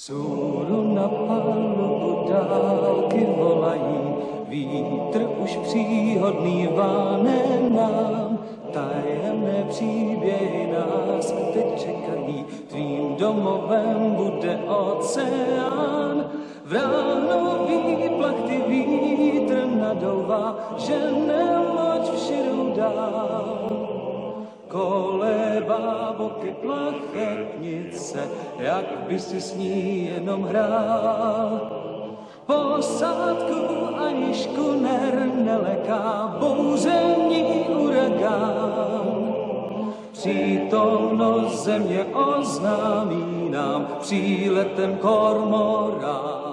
Vzhůru na palubu dálky volají, vítr už příhodný váne nám, tajemné příběhy nás teď čekají, tvým domovem bude oceán. V ráno výplachty vítr nadouvá, že nemoč vširu dál. Kolébá boky plachetnice, jak by si s ní jenom hrál. Posádku ani škuner neleká, bouření uragán. Přítomnost země oznámí nám příletem kormorán.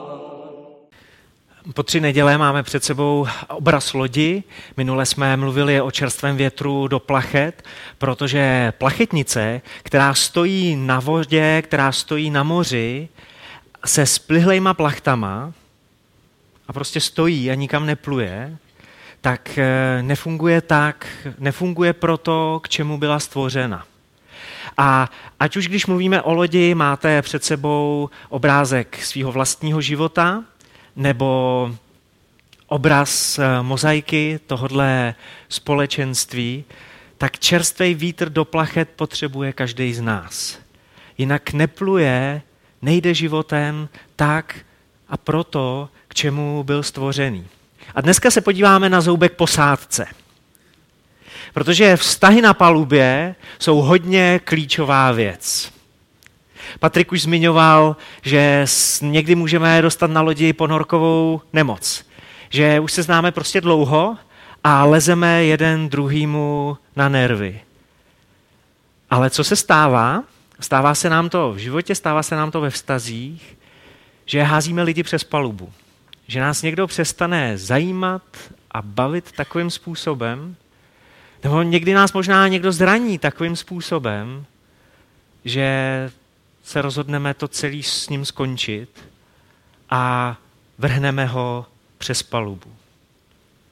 Po tři neděle máme před sebou obraz lodi. Minule jsme mluvili o čerstvém větru do plachet, protože plachetnice, která stojí na vodě, která stojí na moři, se splihlejma plachtama a prostě stojí a nikam nepluje, tak eh, nefunguje tak, nefunguje proto, k čemu byla stvořena. A ať už když mluvíme o lodi, máte před sebou obrázek svého vlastního života, nebo obraz eh, mozaiky tohodle společenství, tak čerstvý vítr do plachet potřebuje každý z nás. Jinak nepluje, nejde životem tak a proto, k čemu byl stvořený. A dneska se podíváme na zoubek posádce. Protože vztahy na palubě jsou hodně klíčová věc. Patrik už zmiňoval, že někdy můžeme dostat na lodi ponorkovou nemoc. Že už se známe prostě dlouho a lezeme jeden druhýmu na nervy. Ale co se stává? Stává se nám to v životě, stává se nám to ve vztazích, že házíme lidi přes palubu. Že nás někdo přestane zajímat a bavit takovým způsobem, nebo někdy nás možná někdo zraní takovým způsobem, že se rozhodneme to celý s ním skončit a vrhneme ho přes palubu.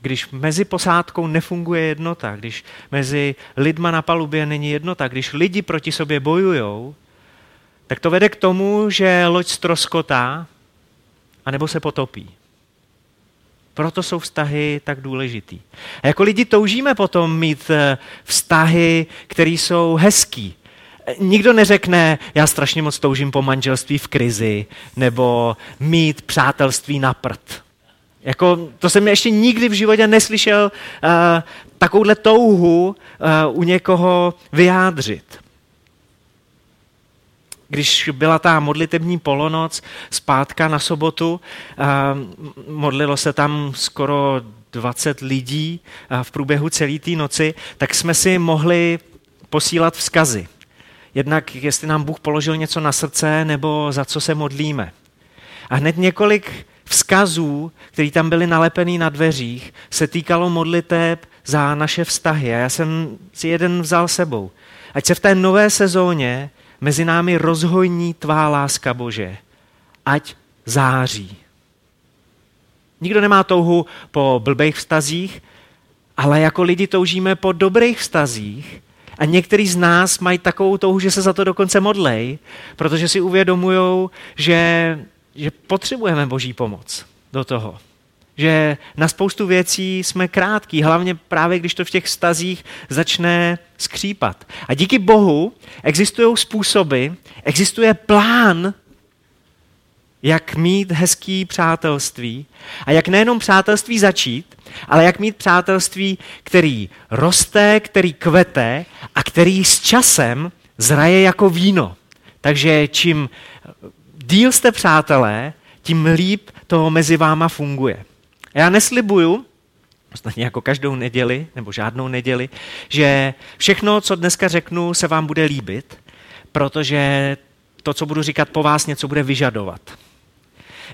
Když mezi posádkou nefunguje jednota, když mezi lidma na palubě není jednota, když lidi proti sobě bojují, tak to vede k tomu, že loď stroskotá anebo se potopí. Proto jsou vztahy tak důležitý. A jako lidi toužíme potom mít eh, vztahy, které jsou hezký, Nikdo neřekne, já strašně moc toužím po manželství v krizi, nebo mít přátelství na prd. Jako, to jsem ještě nikdy v životě neslyšel uh, takovouhle touhu uh, u někoho vyjádřit. Když byla ta modlitební polonoc zpátka na sobotu, uh, modlilo se tam skoro 20 lidí uh, v průběhu celé té noci, tak jsme si mohli posílat vzkazy. Jednak, jestli nám Bůh položil něco na srdce, nebo za co se modlíme. A hned několik vzkazů, které tam byly nalepený na dveřích, se týkalo modliteb za naše vztahy. A já jsem si jeden vzal sebou. Ať se v té nové sezóně mezi námi rozhojní tvá láska Bože. Ať září. Nikdo nemá touhu po blbých vztazích, ale jako lidi toužíme po dobrých vztazích a některý z nás mají takovou touhu, že se za to dokonce modlej, protože si uvědomují, že, že potřebujeme boží pomoc do toho. Že na spoustu věcí jsme krátký, hlavně právě když to v těch stazích začne skřípat. A díky Bohu existují způsoby, existuje plán, jak mít hezký přátelství a jak nejenom přátelství začít, ale jak mít přátelství, který roste, který kvete a který s časem zraje jako víno. Takže čím díl jste přátelé, tím líp to mezi váma funguje. Já neslibuju, ostatně jako každou neděli, nebo žádnou neděli, že všechno, co dneska řeknu, se vám bude líbit, protože to, co budu říkat po vás, něco bude vyžadovat.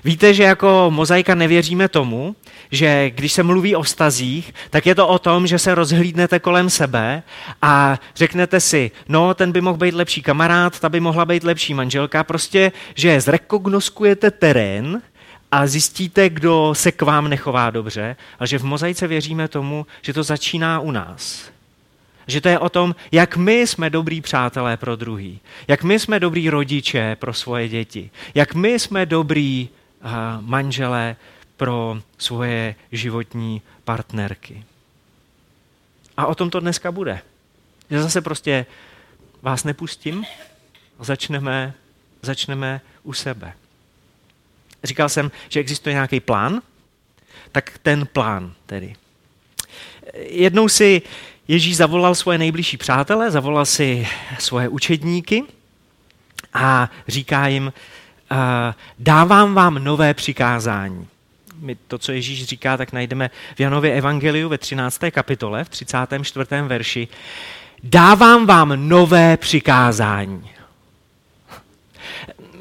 Víte, že jako mozaika nevěříme tomu, že když se mluví o vztazích, tak je to o tom, že se rozhlídnete kolem sebe a řeknete si, no, ten by mohl být lepší kamarád, ta by mohla být lepší manželka, prostě, že zrekognoskujete terén a zjistíte, kdo se k vám nechová dobře, ale že v mozaice věříme tomu, že to začíná u nás. Že to je o tom, jak my jsme dobrý přátelé pro druhý, jak my jsme dobrý rodiče pro svoje děti, jak my jsme dobrý manželé pro svoje životní partnerky. A o tom to dneska bude. Že zase prostě vás nepustím, začneme, začneme u sebe. Říkal jsem, že existuje nějaký plán, tak ten plán tedy. Jednou si Ježíš zavolal svoje nejbližší přátele, zavolal si svoje učedníky a říká jim, dávám vám nové přikázání. My to, co Ježíš říká, tak najdeme v Janově Evangeliu ve 13. kapitole, v 34. verši. Dávám vám nové přikázání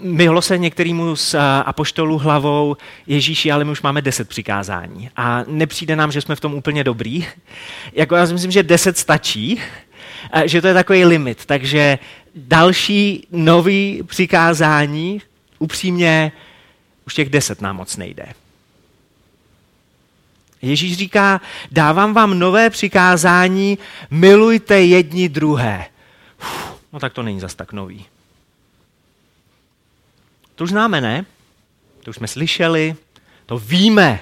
myhlo se některýmu z eh, apoštolů hlavou, Ježíši, ale my už máme deset přikázání. A nepřijde nám, že jsme v tom úplně dobrý. Jako já si myslím, že deset stačí, eh, že to je takový limit. Takže další nový přikázání, upřímně, už těch deset nám moc nejde. Ježíš říká, dávám vám nové přikázání, milujte jedni druhé. Uf, no tak to není zas tak nový. To už známe, ne? To už jsme slyšeli, to víme,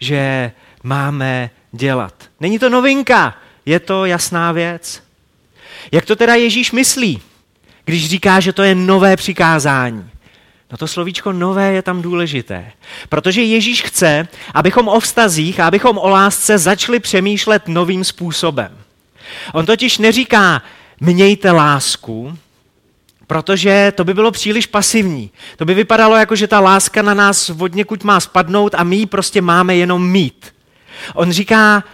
že máme dělat. Není to novinka, je to jasná věc. Jak to teda Ježíš myslí, když říká, že to je nové přikázání? No to slovíčko nové je tam důležité. Protože Ježíš chce, abychom o vztazích a abychom o lásce začali přemýšlet novým způsobem. On totiž neříká, mějte lásku, protože to by bylo příliš pasivní. To by vypadalo jako, že ta láska na nás vodněkuď má spadnout a my ji prostě máme jenom mít. On říká,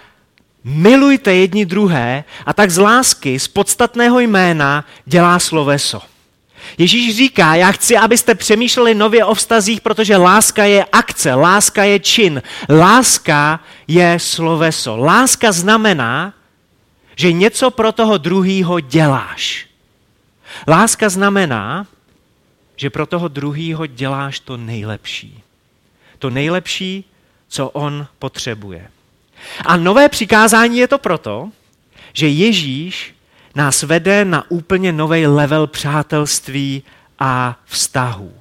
milujte jedni druhé a tak z lásky, z podstatného jména dělá sloveso. Ježíš říká, já chci, abyste přemýšleli nově o vztazích, protože láska je akce, láska je čin, láska je sloveso. Láska znamená, že něco pro toho druhýho děláš. Láska znamená, že pro toho druhýho děláš to nejlepší. To nejlepší, co on potřebuje. A nové přikázání je to proto, že Ježíš nás vede na úplně nový level přátelství a vztahu.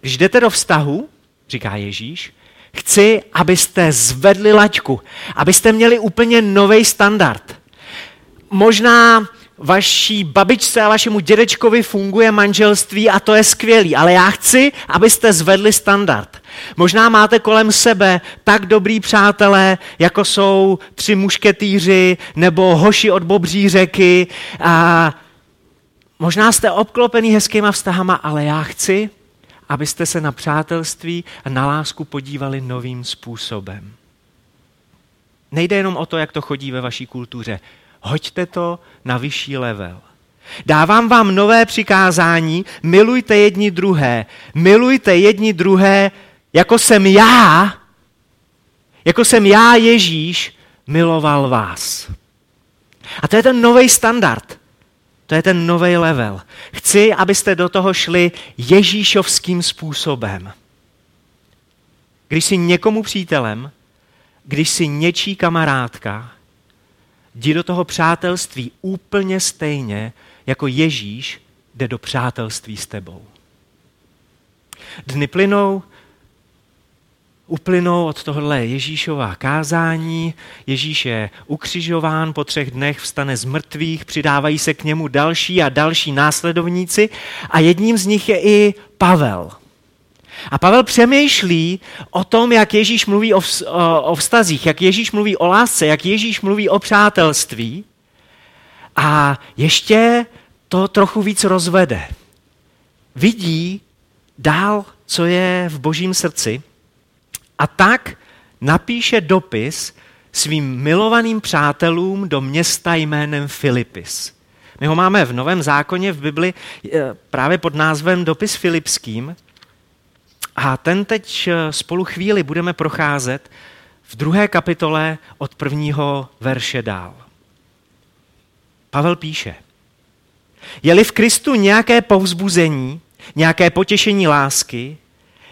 Když jdete do vztahu, říká Ježíš, chci, abyste zvedli laťku, abyste měli úplně nový standard. Možná vaší babičce a vašemu dědečkovi funguje manželství a to je skvělý, ale já chci, abyste zvedli standard. Možná máte kolem sebe tak dobrý přátelé, jako jsou tři mušketýři nebo hoši od Bobří řeky a možná jste obklopený hezkýma vztahama, ale já chci, abyste se na přátelství a na lásku podívali novým způsobem. Nejde jenom o to, jak to chodí ve vaší kultuře. Hoďte to na vyšší level. Dávám vám nové přikázání, milujte jedni druhé. Milujte jedni druhé, jako jsem já, jako jsem já, Ježíš, miloval vás. A to je ten nový standard. To je ten nový level. Chci, abyste do toho šli ježíšovským způsobem. Když jsi někomu přítelem, když jsi něčí kamarádka, Jdi do toho přátelství úplně stejně, jako Ježíš jde do přátelství s tebou. Dny plynou, uplynou od tohle Ježíšová kázání, Ježíš je ukřižován, po třech dnech vstane z mrtvých, přidávají se k němu další a další následovníci a jedním z nich je i Pavel. A Pavel přemýšlí o tom, jak Ježíš mluví o, o vztazích, jak Ježíš mluví o lásce, jak Ježíš mluví o přátelství. A ještě to trochu víc rozvede. Vidí dál, co je v božím srdci a tak napíše dopis svým milovaným přátelům do města jménem Filipis. My ho máme v Novém zákoně v Bibli eh, právě pod názvem Dopis Filipským a ten teď eh, spolu chvíli budeme procházet v druhé kapitole od prvního verše dál. Pavel píše, je-li v Kristu nějaké povzbuzení, nějaké potěšení lásky,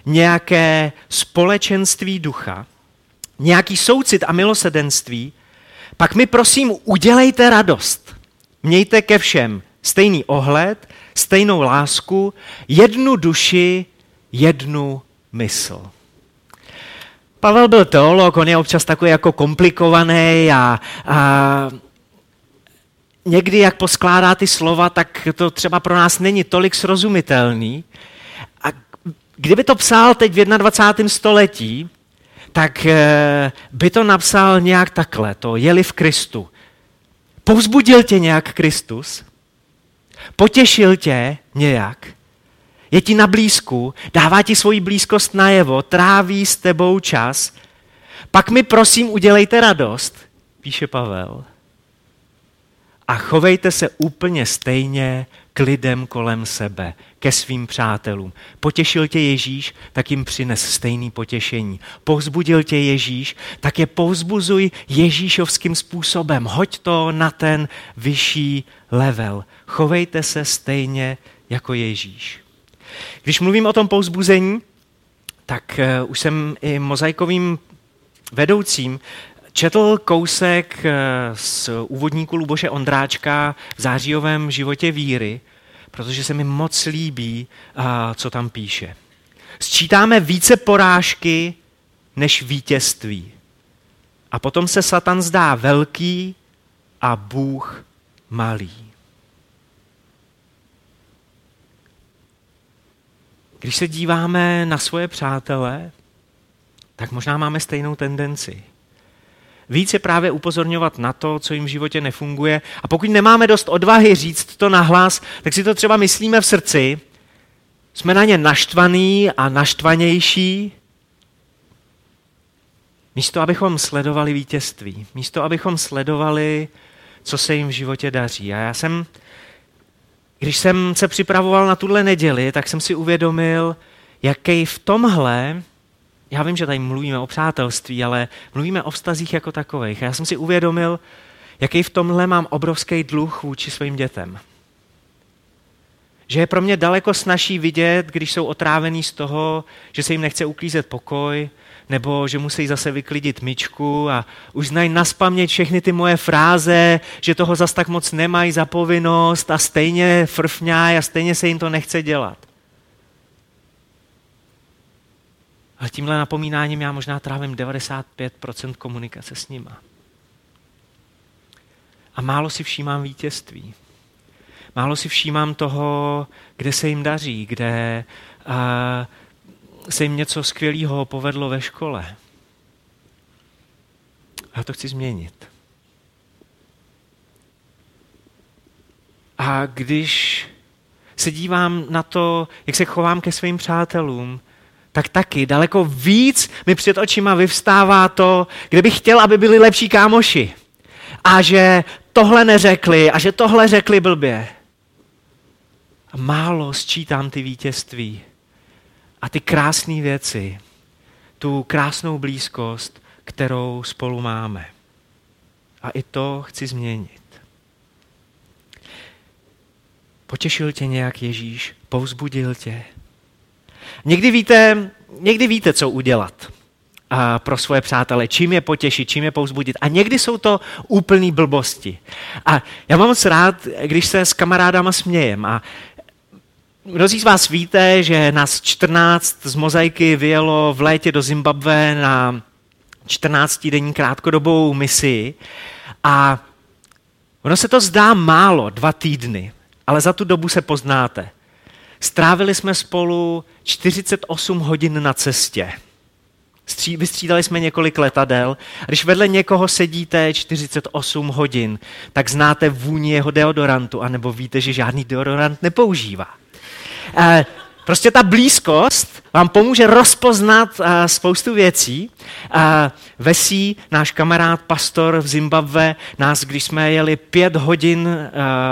nějaké společenství ducha, nějaký soucit a milosedenství, Pak mi prosím udělejte radost. Mějte ke všem stejný ohled, stejnou lásku, jednu duši, jednu mysl. Pavel byl teolog, on je občas takový jako komplikovaný a, a někdy, jak poskládá ty slova, tak to třeba pro nás není tolik srozumitelný. Kdyby to psal teď v 21. století, tak eh, by to napsal nějak takhle, to jeli v Kristu. Povzbudil tě nějak Kristus? Potěšil tě nějak? Je ti na blízku, dává ti svoji blízkost najevo, tráví s tebou čas. Pak mi prosím udělejte radost, píše Pavel. A chovejte se úplně stejně k lidem kolem sebe, ke svým přátelům. Potěšil tě Ježíš, tak jim přines stejný potěšení. Povzbudil tě Ježíš, tak je povzbuzuj Ježíšovským způsobem. Hoď to na ten vyšší level. Chovejte se stejně jako Ježíš. Když mluvím o tom povzbuzení, tak uh, už jsem i mozaikovým vedoucím četl kousek uh, z úvodníku Luboše Ondráčka v zářijovém životě víry, protože se mi moc líbí, uh, co tam píše. Sčítáme více porážky než vítězství. A potom se Satan zdá velký a Bůh malý. Když se díváme na svoje přátele, tak možná máme stejnou tendenci. Více právě upozorňovat na to, co jim v životě nefunguje. A pokud nemáme dost odvahy říct to nahlas, tak si to třeba myslíme v srdci, jsme na ně naštvaný a naštvanější, místo abychom sledovali vítězství, místo abychom sledovali, co se jim v životě daří. A já jsem když jsem se připravoval na tuhle neděli, tak jsem si uvědomil, jaký v tomhle, já vím, že tady mluvíme o přátelství, ale mluvíme o vztazích jako takových. Já jsem si uvědomil, jaký v tomhle mám obrovský dluh vůči svým dětem. Že je pro mě daleko snaží vidět, když jsou otrávený z toho, že se jim nechce uklízet pokoj, nebo že musí zase vyklidit myčku a už znají naspamět všechny ty moje fráze, že toho zas tak moc nemají za povinnost a stejně frfňají a stejně se jim to nechce dělat. Ale tímhle napomínáním já možná trávím 95% komunikace s nima. A málo si všímám vítězství. Málo si všímám toho, kde se jim daří, kde uh, se jim něco skvělého povedlo ve škole. Já to chci změnit. A když se dívám na to, jak se chovám ke svým přátelům, tak taky daleko víc mi před očima vyvstává to, kde bych chtěl, aby byli lepší kámoši. A že tohle neřekli a že tohle řekli blbě. A málo sčítám ty vítězství a ty krásné věci, tu krásnou blízkost, kterou spolu máme. A i to chci změnit. Potěšil tě nějak Ježíš, povzbudil tě. Někdy víte, někdy víte, co udělat pro svoje přátele, čím je potěšit, čím je povzbudit. A někdy jsou to úplný blbosti. A já mám moc rád, když se s kamarádama smějem a Mnozí z vás víte, že nás 14 z mozaiky vyjelo v létě do Zimbabwe na 14-denní krátkodobou misi a ono se to zdá málo, dva týdny, ale za tu dobu se poznáte. Strávili jsme spolu 48 hodin na cestě. Vystřídali jsme několik letadel. Když vedle někoho sedíte 48 hodin, tak znáte vůni jeho deodorantu, anebo víte, že žádný deodorant nepoužívá. Eh, prostě ta blízkost vám pomůže rozpoznat eh, spoustu věcí. Eh, Vesí, náš kamarád, pastor v Zimbabve, nás, když jsme jeli pět hodin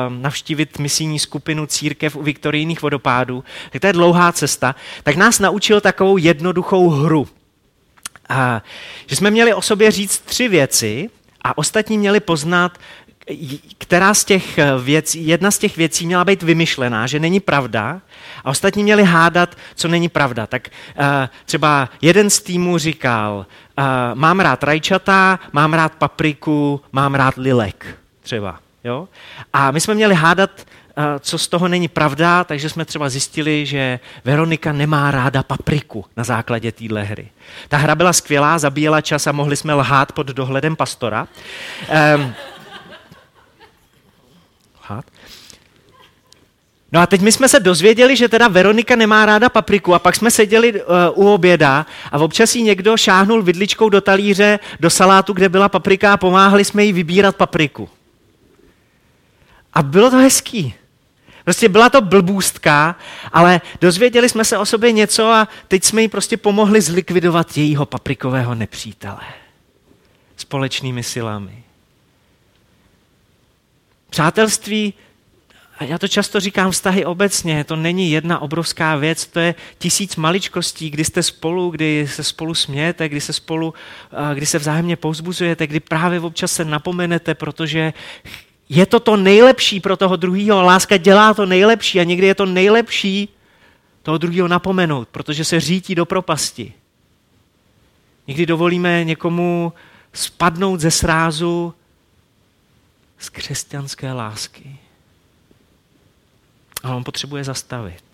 navštívit misijní skupinu církev u viktorijných vodopádů, tak to je dlouhá cesta, tak nás naučil takovou jednoduchou hru. Že jsme měli o sobě říct tři věci a ostatní měli poznat, která z těch věcí, jedna z těch věcí měla být vymyšlená, že není pravda, a ostatní měli hádat, co není pravda. Tak uh, třeba jeden z týmů říkal, uh, mám rád rajčata, mám rád papriku, mám rád lilek, třeba. Jo? A my jsme měli hádat, uh, co z toho není pravda, takže jsme třeba zjistili, že Veronika nemá ráda papriku na základě téhle hry. Ta hra byla skvělá, zabíjela čas a mohli jsme lhát pod dohledem pastora. Um, lhát? No a teď my jsme se dozvěděli, že teda Veronika nemá ráda papriku a pak jsme seděli uh, u oběda a občas jí někdo šáhnul vidličkou do talíře, do salátu, kde byla paprika a pomáhali jsme jí vybírat papriku. A bylo to hezký. Prostě byla to blbůstka, ale dozvěděli jsme se o sobě něco a teď jsme jí prostě pomohli zlikvidovat jejího paprikového nepřítele. Společnými silami. Přátelství já to často říkám vztahy obecně, to není jedna obrovská věc, to je tisíc maličkostí, kdy jste spolu, kdy se spolu smějete, kdy se spolu, kdy se vzájemně povzbuzujete, kdy právě občas se napomenete, protože je to to nejlepší pro toho druhého. Láska dělá to nejlepší a někdy je to nejlepší toho druhého napomenout, protože se řítí do propasti. Někdy dovolíme někomu spadnout ze srázu z křesťanské lásky. A on potřebuje zastavit.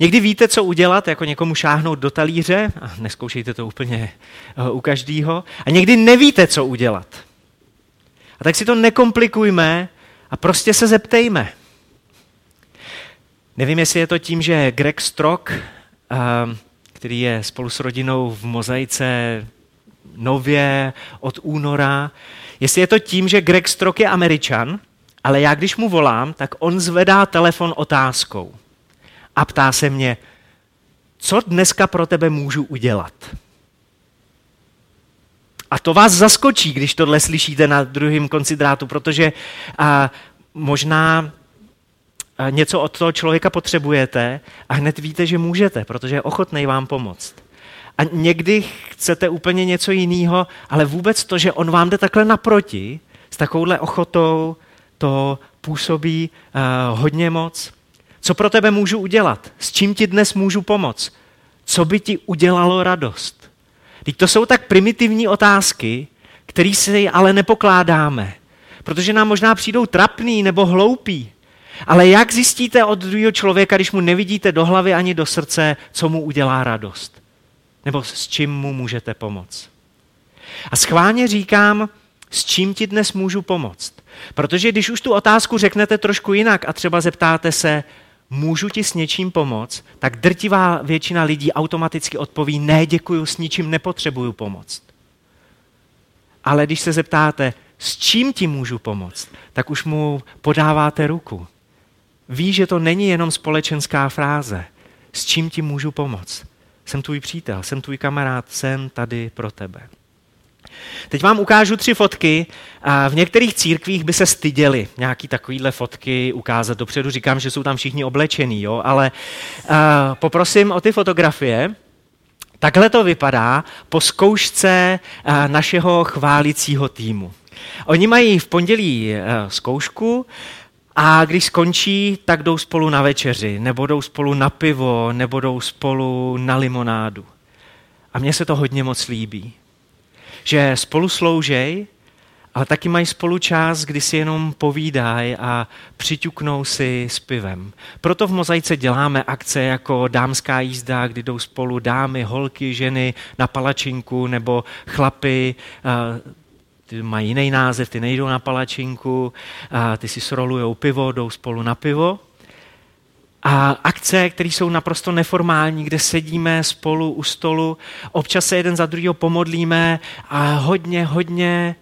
Někdy víte, co udělat, jako někomu šáhnout do talíře, a neskoušejte to úplně eh, u každého, a někdy nevíte, co udělat. A tak si to nekomplikujme a prostě se zeptejme. Nevím, jestli je to tím, že Greg Strock, eh, který je spolu s rodinou v mozaice nově od února, jestli je to tím, že Greg Strock je američan, ale já když mu volám, tak on zvedá telefon otázkou a ptá se mě, co dneska pro tebe můžu udělat? A to vás zaskočí, když tohle slyšíte na druhém konci drátu, protože a, možná a, něco od toho člověka potřebujete a hned víte, že můžete, protože je ochotný vám pomoct. A někdy chcete úplně něco jiného, ale vůbec to, že on vám jde takhle naproti, s takovouhle ochotou, to působí uh, hodně moc. Co pro tebe můžu udělat? S čím ti dnes můžu pomoct? Co by ti udělalo radost? Teď to jsou tak primitivní otázky, které si ale nepokládáme, protože nám možná přijdou trapný nebo hloupý. Ale jak zjistíte od druhého člověka, když mu nevidíte do hlavy ani do srdce, co mu udělá radost? Nebo s čím mu můžete pomoct? A schválně říkám, s čím ti dnes můžu pomoct. Protože když už tu otázku řeknete trošku jinak a třeba zeptáte se, můžu ti s něčím pomoct, tak drtivá většina lidí automaticky odpoví, ne, děkuju, s ničím nepotřebuju pomoct. Ale když se zeptáte, s čím ti můžu pomoct, tak už mu podáváte ruku. Ví, že to není jenom společenská fráze. S čím ti můžu pomoct? Jsem tvůj přítel, jsem tvůj kamarád, jsem tady pro tebe. Teď vám ukážu tři fotky. A v některých církvích by se styděli nějaký takovýhle fotky ukázat dopředu. Říkám, že jsou tam všichni oblečení, jo? ale uh, poprosím o ty fotografie. Takhle to vypadá po zkoušce uh, našeho chválicího týmu. Oni mají v pondělí uh, zkoušku, a když skončí, tak jdou spolu na večeři, nebo jdou spolu na pivo, nebo jdou spolu na limonádu. A mně se to hodně moc líbí že spolu sloužej, ale taky mají spolu čas, kdy si jenom povídají a přiťuknou si s pivem. Proto v Mozaice děláme akce jako dámská jízda, kdy jdou spolu dámy, holky, ženy na palačinku nebo chlapy, ty mají jiný název, ty nejdou na palačinku, ty si srolujou pivo, jdou spolu na pivo. A akce, které jsou naprosto neformální, kde sedíme spolu u stolu, občas se jeden za druhého pomodlíme a hodně, hodně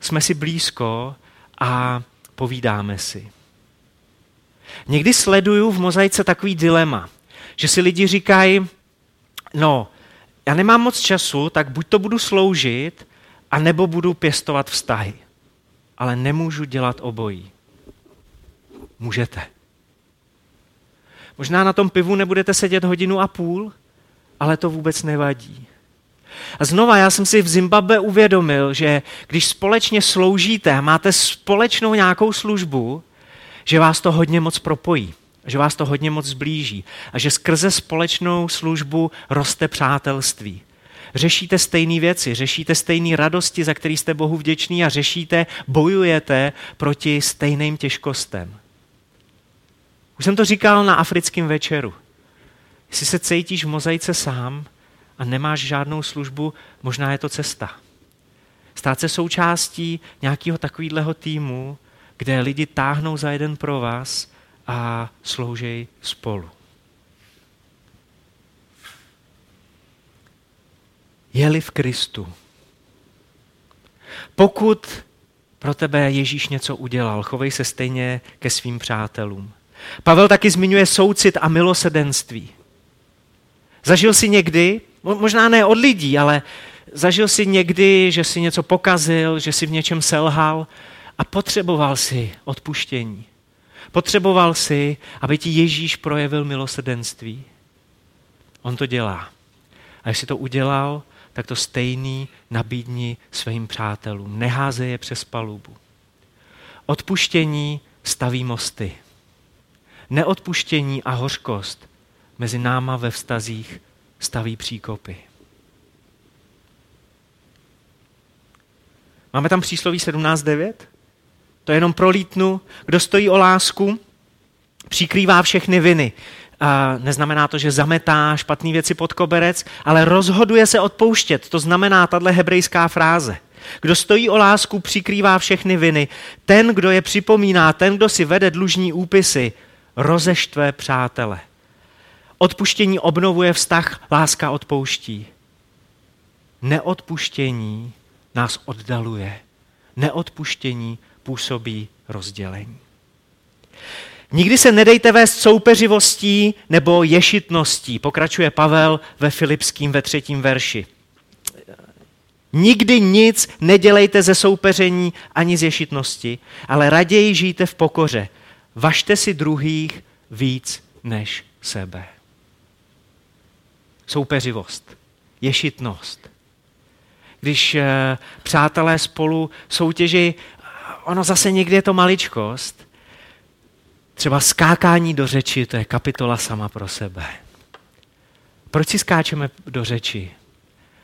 jsme si blízko a povídáme si. Někdy sleduju v mozaice takový dilema, že si lidi říkají, no, já nemám moc času, tak buď to budu sloužit, a nebo budu pěstovat vztahy. Ale nemůžu dělat obojí. Můžete. Možná na tom pivu nebudete sedět hodinu a půl, ale to vůbec nevadí. A znova, já jsem si v Zimbabwe uvědomil, že když společně sloužíte a máte společnou nějakou službu, že vás to hodně moc propojí, že vás to hodně moc zblíží a že skrze společnou službu roste přátelství. Řešíte stejné věci, řešíte stejné radosti, za které jste Bohu vděční a řešíte, bojujete proti stejným těžkostem. Už jsem to říkal na africkém večeru. Jestli se cítíš v mozaice sám a nemáš žádnou službu, možná je to cesta. Stát se součástí nějakého takového týmu, kde lidi táhnou za jeden pro vás a sloužej spolu. Je-li v Kristu. Pokud pro tebe Ježíš něco udělal, chovej se stejně ke svým přátelům. Pavel taky zmiňuje soucit a milosedenství. Zažil si někdy, možná ne od lidí, ale zažil si někdy, že si něco pokazil, že si v něčem selhal a potřeboval si odpuštění. Potřeboval si, aby ti Ježíš projevil milosedenství. On to dělá. A jestli to udělal, tak to stejný nabídni svým přátelům. Neháze je přes palubu. Odpuštění staví mosty. Neodpuštění a hořkost mezi náma ve vztazích staví příkopy. Máme tam přísloví 17.9? To je jenom prolítnu. Kdo stojí o lásku, přikrývá všechny viny. Neznamená to, že zametá špatné věci pod koberec, ale rozhoduje se odpouštět. To znamená tahle hebrejská fráze. Kdo stojí o lásku, přikrývá všechny viny. Ten, kdo je připomíná, ten, kdo si vede dlužní úpisy, rozeštve přátele. Odpuštění obnovuje vztah, láska odpouští. Neodpuštění nás oddaluje. Neodpuštění působí rozdělení. Nikdy se nedejte vést soupeřivostí nebo ješitností, pokračuje Pavel ve Filipským ve třetím verši. Nikdy nic nedělejte ze soupeření ani z ješitnosti, ale raději žijte v pokoře. Važte si druhých víc než sebe. Soupeřivost, ješitnost. Když eh, přátelé spolu soutěží, ono zase někdy je to maličkost, Třeba skákání do řeči, to je kapitola sama pro sebe. Proč si skáčeme do řeči?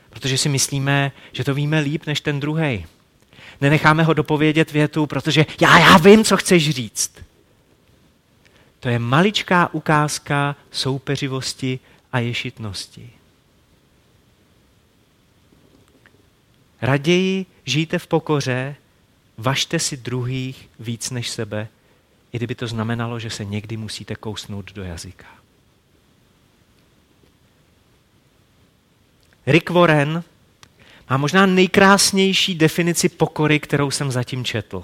Protože si myslíme, že to víme líp než ten druhý. Nenecháme ho dopovědět větu, protože já, já vím, co chceš říct. To je maličká ukázka soupeřivosti a ješitnosti. Raději žijte v pokoře, važte si druhých víc než sebe, i kdyby to znamenalo, že se někdy musíte kousnout do jazyka. Rick Warren má možná nejkrásnější definici pokory, kterou jsem zatím četl.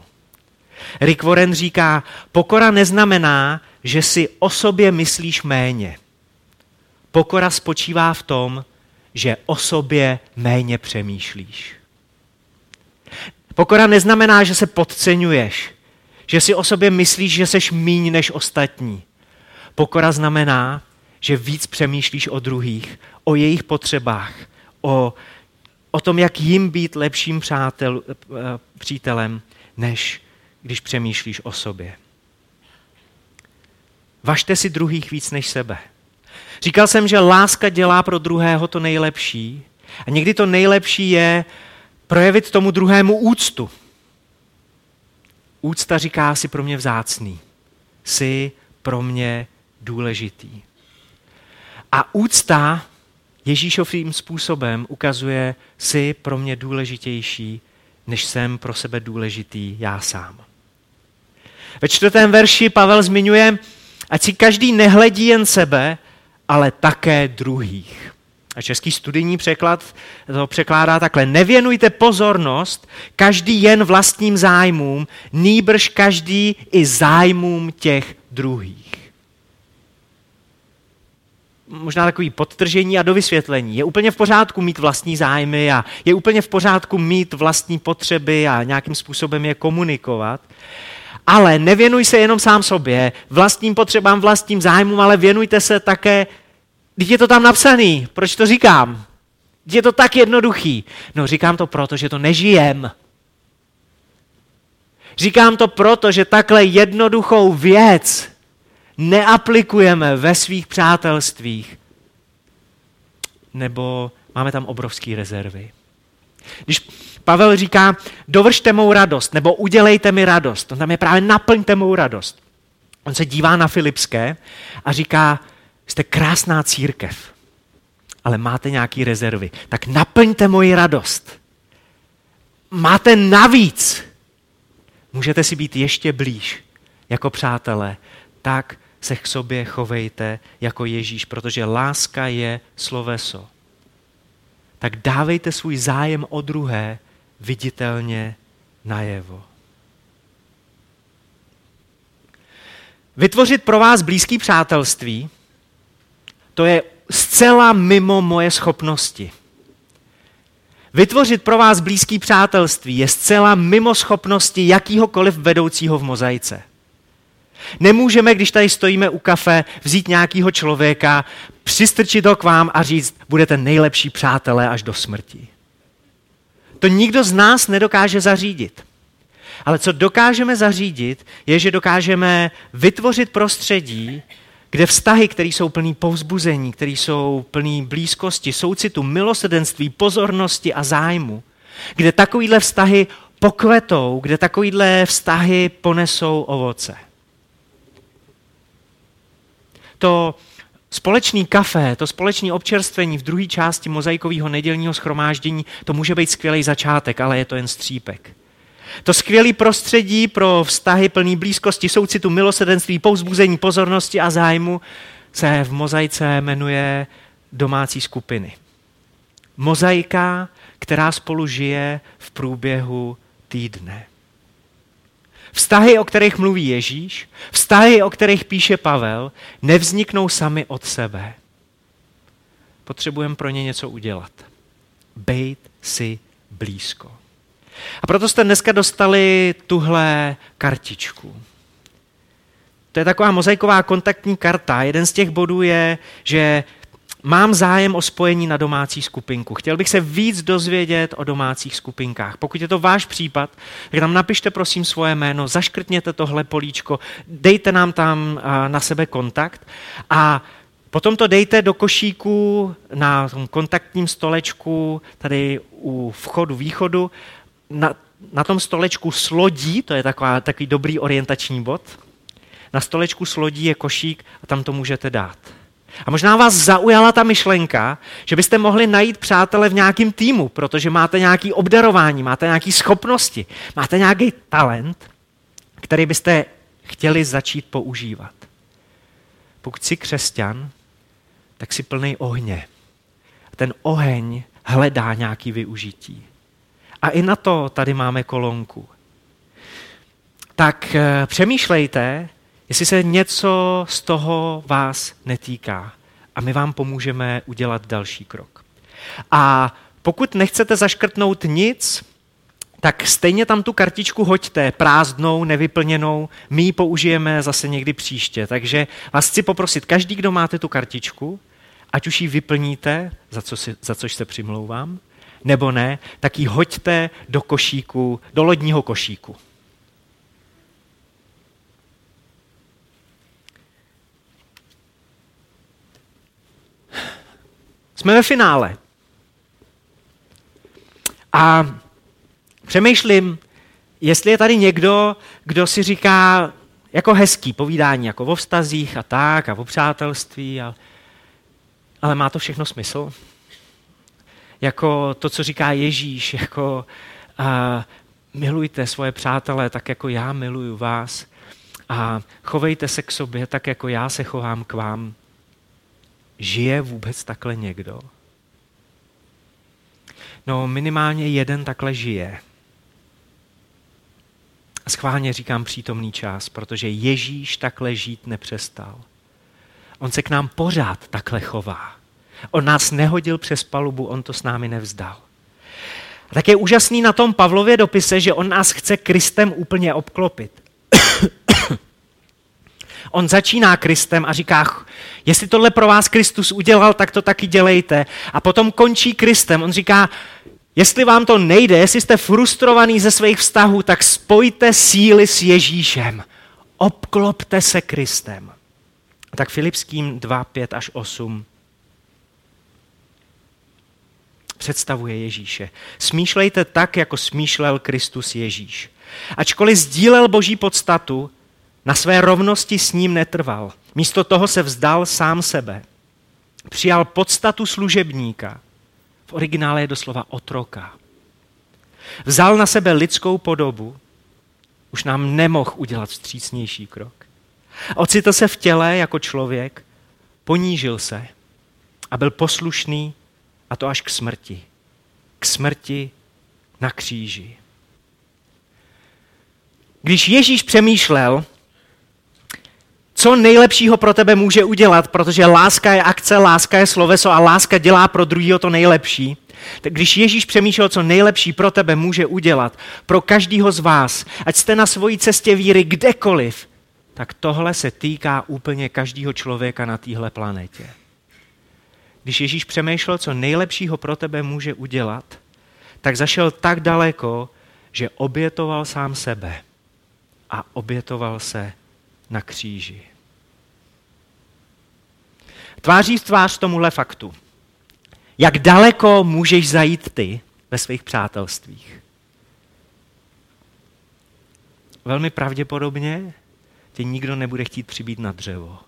Rick Warren říká, pokora neznamená, že si o sobě myslíš méně. Pokora spočívá v tom, že o sobě méně přemýšlíš. Pokora neznamená, že se podceňuješ, že si o sobě myslíš, že seš míň než ostatní. Pokora znamená, že víc přemýšlíš o druhých, o jejich potřebách, o, o tom, jak jim být lepším přátel, eh, přítelem, než když přemýšlíš o sobě. Važte si druhých víc než sebe. Říkal jsem, že láska dělá pro druhého to nejlepší a někdy to nejlepší je projevit tomu druhému úctu. Úcta říká si pro mě vzácný. Jsi pro mě důležitý. A úcta Ježíšovým způsobem ukazuje, si pro mě důležitější, než jsem pro sebe důležitý já sám. Ve čtvrtém verši Pavel zmiňuje, ať si každý nehledí jen sebe, ale také druhých. A český studijní překlad to překládá takhle. Nevěnujte pozornost každý jen vlastním zájmům, nýbrž každý i zájmům těch druhých. Možná takový podtržení a dovysvětlení. Je úplně v pořádku mít vlastní zájmy a je úplně v pořádku mít vlastní potřeby a nějakým způsobem je komunikovat. Ale nevěnuj se jenom sám sobě, vlastním potřebám, vlastním zájmům, ale věnujte se také Teď je to tam napsaný. Proč to říkám? Je to tak jednoduchý. No říkám to proto, že to nežijem. Říkám to proto, že takhle jednoduchou věc neaplikujeme ve svých přátelstvích. Nebo máme tam obrovské rezervy. Když Pavel říká, dovršte mou radost, nebo udělejte mi radost, on tam je právě naplňte mou radost. On se dívá na Filipské a říká, jste krásná církev, ale máte nějaké rezervy. Tak naplňte moji radost. Máte navíc. Můžete si být ještě blíž jako přátelé. Tak se k sobě chovejte jako Ježíš, protože láska je sloveso. Tak dávejte svůj zájem o druhé viditelně najevo. Vytvořit pro vás blízký přátelství, to je zcela mimo moje schopnosti. Vytvořit pro vás blízký přátelství je zcela mimo schopnosti jakýhokoliv vedoucího v mozaice. Nemůžeme, když tady stojíme u kafe, vzít nějakého člověka, přistrčit ho k vám a říct, budete nejlepší přátelé až do smrti. To nikdo z nás nedokáže zařídit. Ale co dokážeme zařídit, je, že dokážeme vytvořit prostředí, kde vztahy, které jsou plný povzbuzení, které jsou plný blízkosti, soucitu, milosedenství, pozornosti a zájmu, kde takovýhle vztahy pokvetou, kde takovýhle vztahy ponesou ovoce. To společný kafe, to společné občerstvení v druhé části mozaikového nedělního schromáždění, to může být skvělý začátek, ale je to jen střípek. To skvělé prostředí pro vztahy plný blízkosti, soucitu, milosedenství, pouzbuzení, pozornosti a zájmu se v mozaice jmenuje domácí skupiny. Mozaika, která spolu žije v průběhu týdne. Vztahy, o kterých mluví Ježíš, vztahy, o kterých píše Pavel, nevzniknou sami od sebe. Potřebujeme pro ně něco udělat. Bejt si blízko. A proto jste dneska dostali tuhle kartičku. To je taková mozaiková kontaktní karta. Jeden z těch bodů je, že mám zájem o spojení na domácí skupinku. Chtěl bych se víc dozvědět o domácích skupinkách. Pokud je to váš případ, tak tam napište prosím svoje jméno, zaškrtněte tohle políčko, dejte nám tam na sebe kontakt a Potom to dejte do košíku na tom kontaktním stolečku tady u vchodu východu na, na tom stolečku s lodí, to je taková, takový dobrý orientační bod, na stolečku s lodí je košík a tam to můžete dát. A možná vás zaujala ta myšlenka, že byste mohli najít přátele v nějakém týmu, protože máte nějaké obdarování, máte nějaké schopnosti, máte nějaký talent, který byste chtěli začít používat. Pokud jsi křesťan, tak si plný ohně. A ten oheň hledá nějaký využití. A i na to tady máme kolonku. Tak eh, přemýšlejte, jestli se něco z toho vás netýká. A my vám pomůžeme udělat další krok. A pokud nechcete zaškrtnout nic, tak stejně tam tu kartičku hoďte, prázdnou, nevyplněnou, my ji použijeme zase někdy příště. Takže vás chci poprosit, každý, kdo máte tu kartičku, ať už ji vyplníte, za, co si, za což se přimlouvám, nebo ne, tak ji hoďte do košíku, do lodního košíku. Jsme ve finále. A přemýšlím, jestli je tady někdo, kdo si říká jako hezký povídání, jako o vztazích a tak, a o přátelství, a, ale má to všechno smysl? Jako to, co říká Ježíš, jako uh, milujte svoje přátelé tak, jako já miluju vás a chovejte se k sobě tak, jako já se chovám k vám. Žije vůbec takhle někdo? No minimálně jeden takhle žije. A schválně říkám přítomný čas, protože Ježíš takhle žít nepřestal. On se k nám pořád takhle chová. On nás nehodil přes palubu, on to s námi nevzdal. A tak je úžasný na tom Pavlově dopise, že on nás chce Kristem úplně obklopit. On začíná Kristem a říká, jestli tohle pro vás Kristus udělal, tak to taky dělejte. A potom končí Kristem. On říká, jestli vám to nejde, jestli jste frustrovaný ze svých vztahů, tak spojte síly s Ježíšem. Obklopte se Kristem. Tak Filipským 2, 5 až 8 představuje Ježíše. Smýšlejte tak, jako smýšlel Kristus Ježíš. Ačkoliv sdílel boží podstatu, na své rovnosti s ním netrval. Místo toho se vzdal sám sebe. Přijal podstatu služebníka. V originále je doslova otroka. Vzal na sebe lidskou podobu. Už nám nemohl udělat vstřícnější krok. Ocitl se v těle jako člověk, ponížil se a byl poslušný a to až k smrti. K smrti na kříži. Když Ježíš přemýšlel, co nejlepšího pro tebe může udělat, protože láska je akce, láska je sloveso a láska dělá pro druhého to nejlepší, tak když Ježíš přemýšlel, co nejlepší pro tebe může udělat, pro každého z vás, ať jste na svojí cestě víry kdekoliv, tak tohle se týká úplně každého člověka na téhle planetě. Když Ježíš přemýšlel, co nejlepšího pro tebe může udělat, tak zašel tak daleko, že obětoval sám sebe a obětoval se na kříži. Tváří v tvář tomuhle faktu. Jak daleko můžeš zajít ty ve svých přátelstvích? Velmi pravděpodobně tě nikdo nebude chtít přibít na dřevo.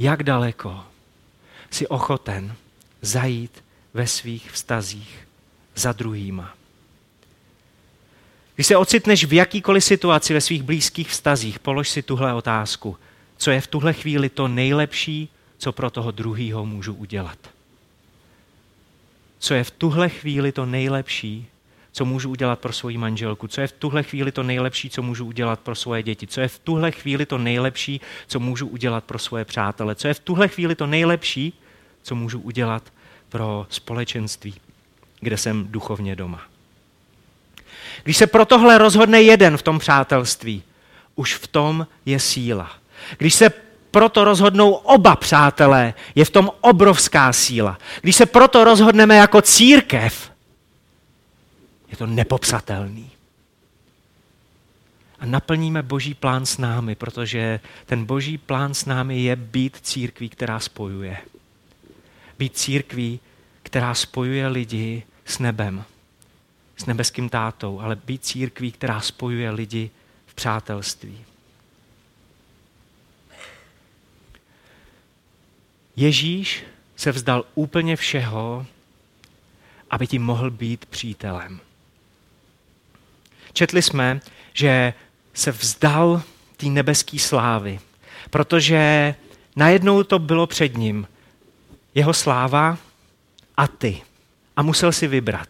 Jak daleko jsi ochoten zajít ve svých vztazích za druhýma? Když se ocitneš v jakýkoliv situaci ve svých blízkých vztazích, polož si tuhle otázku. Co je v tuhle chvíli to nejlepší, co pro toho druhýho můžu udělat? Co je v tuhle chvíli to nejlepší, co můžu udělat pro svoji manželku? Co je v tuhle chvíli to nejlepší, co můžu udělat pro svoje děti? Co je v tuhle chvíli to nejlepší, co můžu udělat pro svoje přátele? Co je v tuhle chvíli to nejlepší, co můžu udělat pro společenství, kde jsem duchovně doma? Když se pro tohle rozhodne jeden v tom přátelství, už v tom je síla. Když se proto rozhodnou oba přátelé, je v tom obrovská síla. Když se proto rozhodneme jako církev, je to nepopsatelný. A naplníme boží plán s námi, protože ten boží plán s námi je být církví, která spojuje. Být církví, která spojuje lidi s nebem s nebeským tátou, ale být církví, která spojuje lidi v přátelství. Ježíš se vzdal úplně všeho, aby ti mohl být přítelem. Četli jsme, že se vzdal té nebeské slávy, protože najednou to bylo před ním. Jeho sláva a ty. A musel si vybrat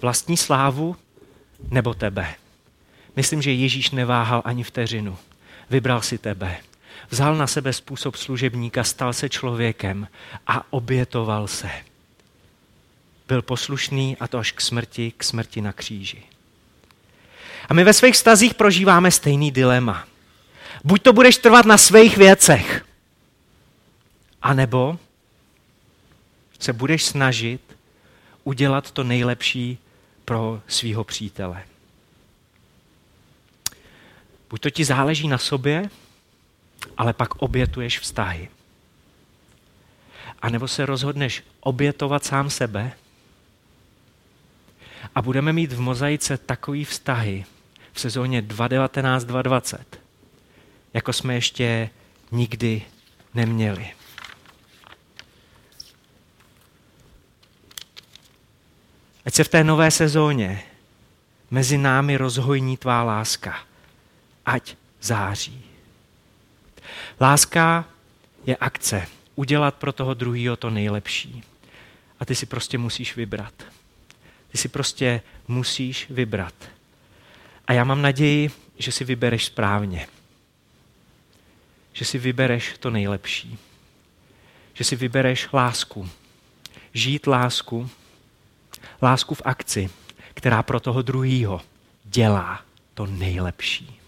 vlastní slávu nebo tebe. Myslím, že Ježíš neváhal ani vteřinu. Vybral si tebe. Vzal na sebe způsob služebníka, stal se člověkem a obětoval se. Byl poslušný a to až k smrti, k smrti na kříži. A my ve svých stazích prožíváme stejný dilema. Buď to budeš trvat na svých věcech, anebo se budeš snažit udělat to nejlepší pro svého přítele. Buď to ti záleží na sobě, ale pak obětuješ vztahy. A nebo se rozhodneš obětovat sám sebe a budeme mít v mozaice takový vztahy v sezóně 2019-2020, jako jsme ještě nikdy neměli. Ať se v té nové sezóně mezi námi rozhojní tvá láska. Ať září. Láska je akce. Udělat pro toho druhého to nejlepší. A ty si prostě musíš vybrat. Ty si prostě musíš vybrat. A já mám naději, že si vybereš správně. Že si vybereš to nejlepší. Že si vybereš lásku. Žít lásku, lásku v akci, která pro toho druhýho dělá to nejlepší.